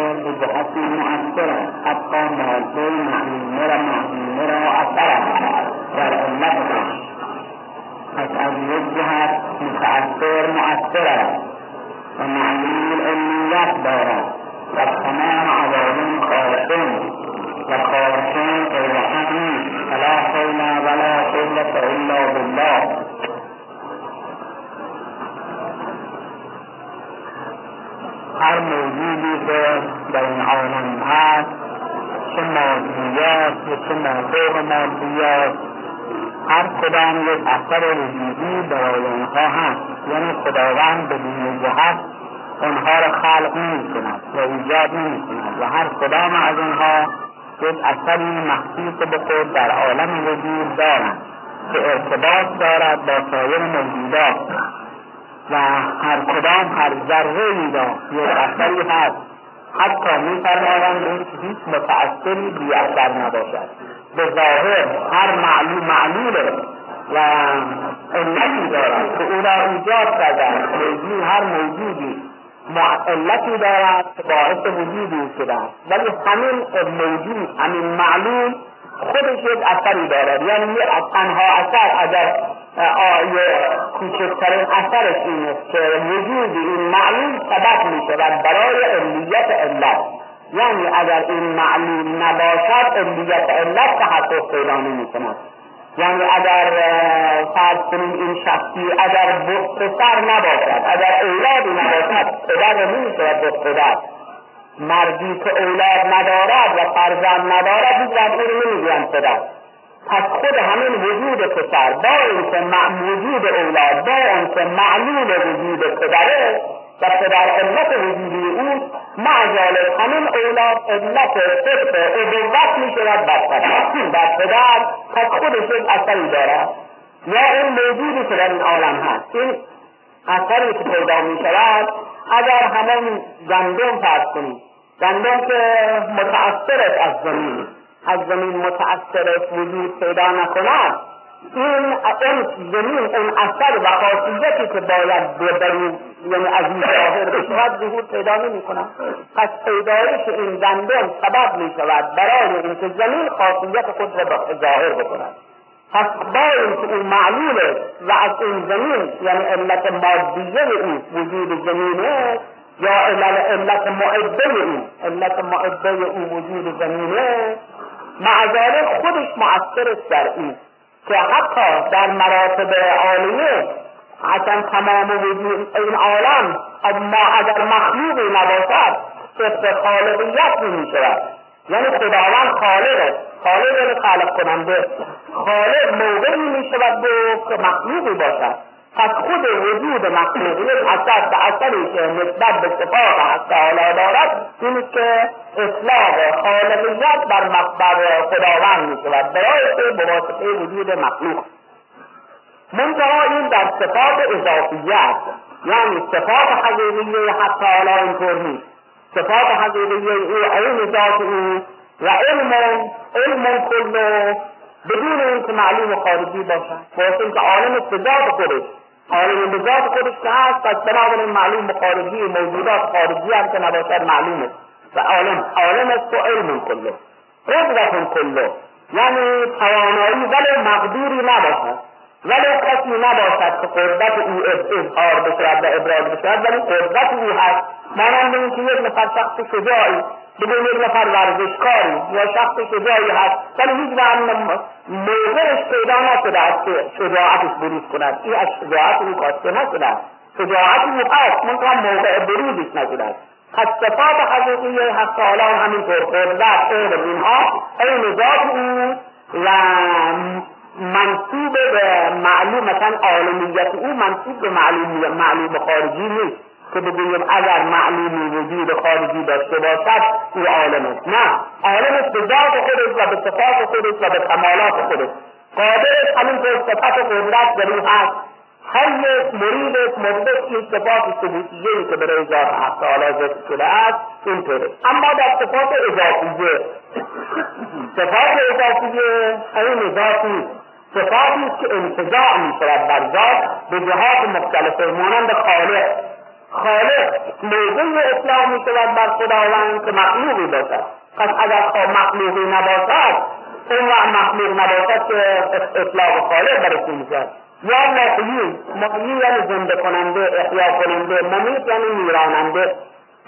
البدعات المؤثرة حتى مرتين معمورة معمورة وأثرة والأمة أزواجها متأثر مؤثرة ومعلوم الأمنيات دورة والسماء عذاب خالقون والخالقون الرحمن فلا حول ولا قوة إلا بالله موجودی که در این عالم هست چه مادیات و چه نافوق مادیات هر کدام یک اثر وجودی برای آنها هست یعنی خداوند بدون جهت آنها را خلق نمی کند و ایجاد نمی کند و هر کدام از آنها یک اثری مخصوص به خود در عالم وجود دارند. که ارتباط دارد با سایر موجودات و هر کدام هر ذره ای را یک اثری هست. حتی میفرمایند که هیچ متأثری بی اثر نباشد. به ظاهر هر معلوم معلوله و علتی دارد که او را ایجاد کرده موجود هر موجودی علتی دارد که باعث وجود او شده ولی همین موجود همین معلوم خودش یک اثری دارد. یعنی تنها اثر اگر کوچکترین اثرش این است که وجود این معلوم سبب می شود برای علیت علت. یعنی اگر این معلوم نباشد علیت علت تحقق پیدا نمی کند یعنی اگر فرض کنیم این شخصی اگر پسر نباشد اگر اولادی نباشد پدر نمی شود پدر. مردی که اولاد ندارد و فرزند ندارد وقت او رو نمی‌گویند پدر. پس خود همین وجود پسر با اینکه وجود اولاد با اینکه معلول وجود پدره و پدر علت وجودی او معجالت همین اولاد علت صدق ابوت می شود بر پدر. بر پدر پس خودش یک اثری دارد. یا این موجودی که در این عالم هست. این اثری که پیدا می شود اگر همون گندم فرض کنید گندم که متأثر از زمین. از زمین متأثر وجود پیدا نکند. این اون زمین اون اثر و خاصیتی که باید ببرید یعنی از این ظاهر بشود ظهور پیدا نمی کنم پس پیدایش این گندم سبب می شود برای اینکه زمین خاصیت خود را ظاهر بکند. پس با اینکه اون معلوله و از این زمین یعنی علت مادیه او وجود زمینه یا علت معده او علت معده او وجود زمینه معذاره خودش مؤثر در این. که حتی در مراتب عالیه اصلا تمام وجود این عالم ما اگر مخلوقی نباشد صفت خالقیت نمی شود یعنی خداوند خالقه. خالق یعنی خالق کننده. خالق موقعی می شود که مخلوقی باشد. پس خود وجود مخلوق یک اثر به اثری که نسبت به صفات حق تعالی دارد این که اطلاق خالقیت بر مقبر خداوند می شود برای که بواسطه وجود مخلوق. منتها این در صفات اضافیت یعنی صفات حقیقیه حق تعالی اینطور نیست. صفات حقیقیه او عین ذات او و علم علم کله بدون اینکه معلوم خارجی باشد. واسه اینکه عالم ذات خودش عالم به ذات خودش که هست پس بنابراین معلوم خارجی موجودات خارجی هم که نباشد معلومه. و عالم عالم است و علم کله. قدرت کله. یعنی توانایی ولی مقدوری نباشد. ولی کسی نباشد که قدرت او اظهار بشود و ابراز بشود ولی قدرت او هست. مانند اینکه یک نفر شخص شجاعی بگویم یک نفر ورزشکاری یا شخص شجاعی هست ولی هیچ موقعش پیدا نشده است که شجاعتش بروز کند. این از شجاعت او خواسته نشده. است شجاعت او هست منتها موقع بروزش نشده است. پس صفات حقیقی حق تعالی همینطور قدرت علم اینها عین ذات او و منصوب به معلوم مثلا عالمیت او منصوب به معلوم معلوم خارجی نیست. که بگویم اگر معلومی وجود خارجی داشته باشد او عالم است. نه عالم است به ذات خودش و به صفات خودش و به کمالات خودش. قادر است همینطور صفت قدرت در او هست یک مرید مدرک یک صفات ثبوتیه که برای ذات حق تعالی ذکر شده است اینطوره. اما در صفات اضافیه صفات اضافیه این ذات صفاتی است که انتزاع می شود بر ذات به جهات مختلفه مانند خالق. خالق موضوع اطلاق می شود بر خداوند که مخلوقی باشد. پس اگر مخلوقی نباشد اون وقت مخلوق نباشد که اطلاق خالق برش نمی‌شد یا محیی محیی یعنی زنده کننده احیا کننده ممیت یعنی میراننده.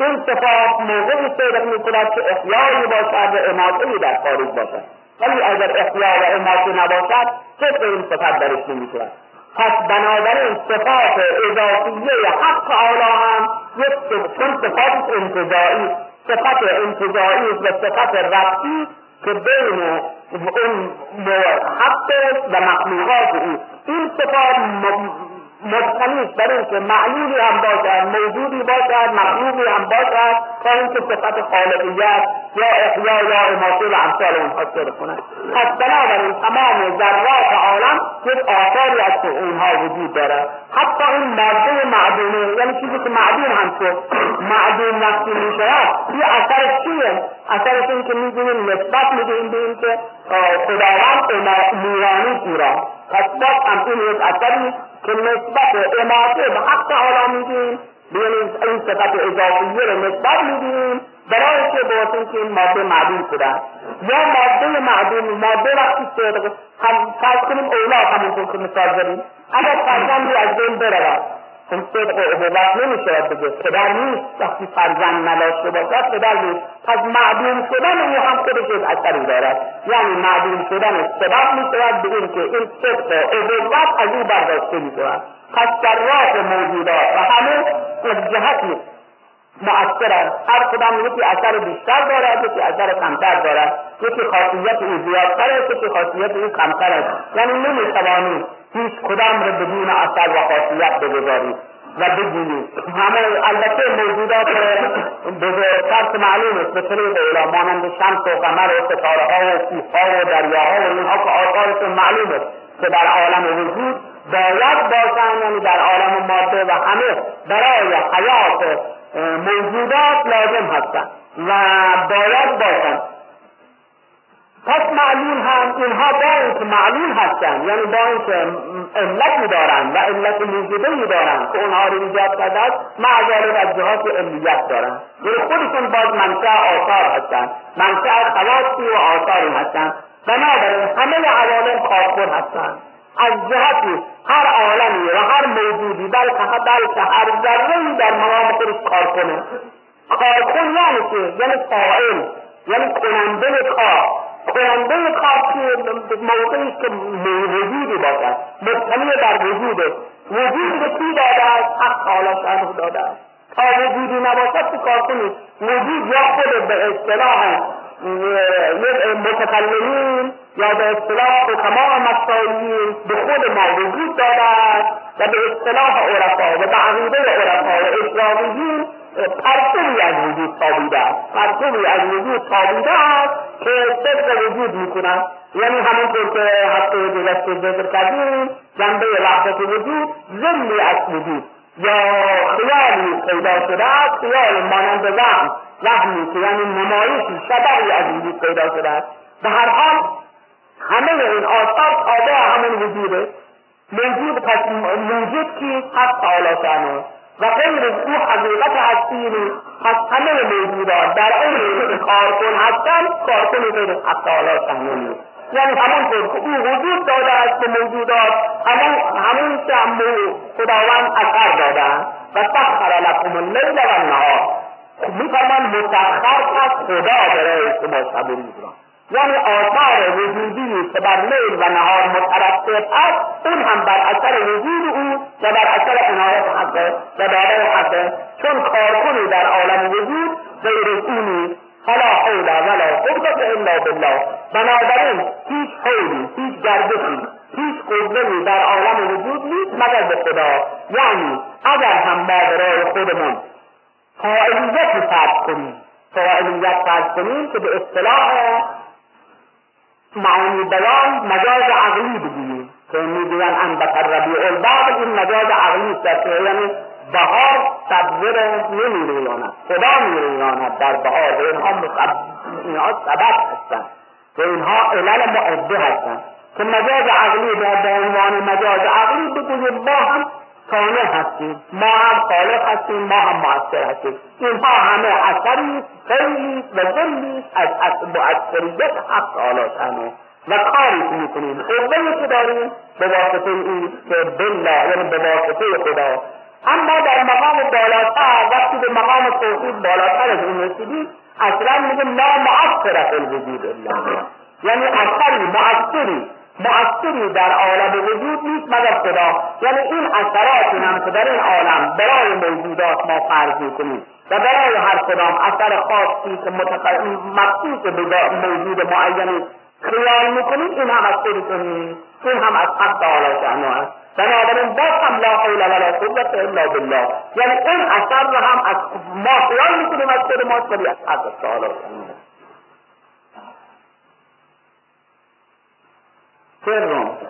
این صفات موضوعی صدق می‌کند که احیایی باشد و اماطهای در خارج باشد. ولی اگر احیا و اماطه نباشد صدق این صفت درش نمی‌شود پس بنابراین صفات اضافیه حق اعلی هم یک چون صفات انتظایی صفت انتظایی و صفت ربطی که بین اون حق و مخلوقات او. این صفات مبتنی بر اینکه معلولی هم باشد موجودی باشد مخلوقی هم باشد تا اینکه صفت خالقیت یا احیا یا اماته و امثال اونها صدق کنند پس بنابراین تمام ذرات عالم یک آثاری از اونها وجود دارد حتی این ماده معدومه یعنی چیزی که معدوم هم شد معدوم وقتی می‌شود یه اثر چیه؟ اثرش این که می‌دونیم نسبت می‌دهیم به اینکه خداوند نورانی گیرا پس باز هم این یک اثری که نسبت اماته به حق تعالی میدیم یعنی این صفت اضافیه رو نسبت میدیم. برای که باید که این ماده معدوم شدن یا ماده معدوم ماده وقتی صدق هم فرض کنیم اولاد همونطور که مثال زدیم اگر فرزندی از بین برود چون صدق ابوت نمی‌شود بگه پدر نیست وقتی فرزند نداشته باشد پدر نیست. پس معدوم شدن او هم خودش یک اثری دارد. یعنی معدوم شدن سبب می‌شود به اینکه این صدق ابوت از او برداشته می‌شود. پس ذرات موجودات و همه از جهتی مؤثرند هر کدام یکی اثر بیشتر دارد یکی اثر کمتر دارد. یکی خاصیت او زیادتر است یکی خاصیت او کمتر است یعنی نمی‌توانی هیچ کدام را بدون اثر و خاصیت بگذاری و بگویی همه البته موجودات بزرگتر که معلوم است به طریق اولا مانند شمس و قمر و ستاره ها و کوهها و دریاها و اینها که آثارشون معلوم است که در عالم وجود باید باشند یعنی در عالم ماده و همه برای حیات موجودات لازم هستند و باید باشند پس معلول هم اینها اینکه معلول هستند یعنی با اینکه علتی دارند و علت موجوده دارند که اونها رو ایجاد کرده است از جهات علیت دارند یعنی خودشون باز منشأ آثار هستند منشأ خواصی و آثاری هستند بنابراین همه عوالم کارکن هستند از جهتی هر عالمی و هر موجودی بلکه بلکه هر ذره در مقام خودش کار کنه. کارکن یعنی چه یعنی فاعل یعنی کننده کار. کننده کار که موقعی که وجودی باشد مبتنی بر وجوده. وجود به کی داده است؟ حق تعالی شانه داده است. تا وجودی نباشد که کار کنید وجود یا خود به اصطلاح متکلمین یا به اصطلاح حکما مسائلین به خود ما وجود داده است و به اصطلاح عرفا و به عقیده عرفا و اسلامیین پرتوی از وجود تابیده است. پرتوی از وجود تابیده است که صدق وجود می‌کنند یعنی همونطور که هفته گذشته ذکر کردیم جنبه وحدت وجود ضمنی از وجود. یا خیالی پیدا شده است خیال مانند وهم. وهمی که یعنی نمایشی شبهی از وجود پیدا شده است. به هر حال همه این آثار تابع همون وجوده موجود پس موجود کی؟ حق تعالی شانه و غیر او حقیقت هستی پس همه موجودات در این کارکن هستن کارکن غیر حق تعالی شانه یعنی همونطور که او وجود داده است به موجودات همون همون که خداوند اثر داده. و سخر لکم اللیل و النهار. میفرمان مسخر از خدا برای شما شب روز را یعنی آثار وجودی که بر لیل و نهار مترتب است اون هم بر اثر وجود او و بر اثر عنایت حقه و داده حقه چون کارکنی در عالم وجود غیر او نیست. فلا حول ولا قوة الا بالله. بنابراین هیچ حولی هیچ گردشی هیچ قدرتی در عالم وجود نیست مگر به خدا. یعنی اگر هم ما برای خودمون فاعلیت فرض کنیم فاعلیت فرض کنیم که به اصطلاح معانی بیان مجاز عقلی بگیریم که می‌گوین انبت الربیع البعض این مجاز عقلی است. که یعنی بهار سبزه رو نمیرویاند. خدا میرویاند. در بهار و اینها اینها سبب هستند. و اینها علل معده هستند. که مجاز عقلی در به عنوان مجاز عقلی بگوییم با هم صانع هستیم ما هم خالق هستیم ما هم مؤثر هستیم. اینها همه اثری خیلی و ظلی از مؤثریت حق تعالی شانه و کاری که می‌کنیم قوه که داریم به واسطه این که بالله یعنی به واسطه خدا. اما در مقام بالاتر وقتی به مقام توحید بالاتر از این رسیدیم اصلا میگه لا مؤثر فی الوجود الا یعنی اثری مؤثری مؤثری در عالم وجود نیست مگر خدا؟ یعنی این اثراتی هم که در این عالم برای موجودات ما فرض می‌کنیم و برای هر کدام اثر خاصی که مخصوص به موجود معینی خیال می‌کنیم این هم از خودتون این هم از حق تعالی شأنه است. بنابراین باز هم لا حول ولا قوت الا بالله. یعنی این اثر رو هم از ما خیال می‌کنیم از خود ما ولی از حق تعالی Cuerno,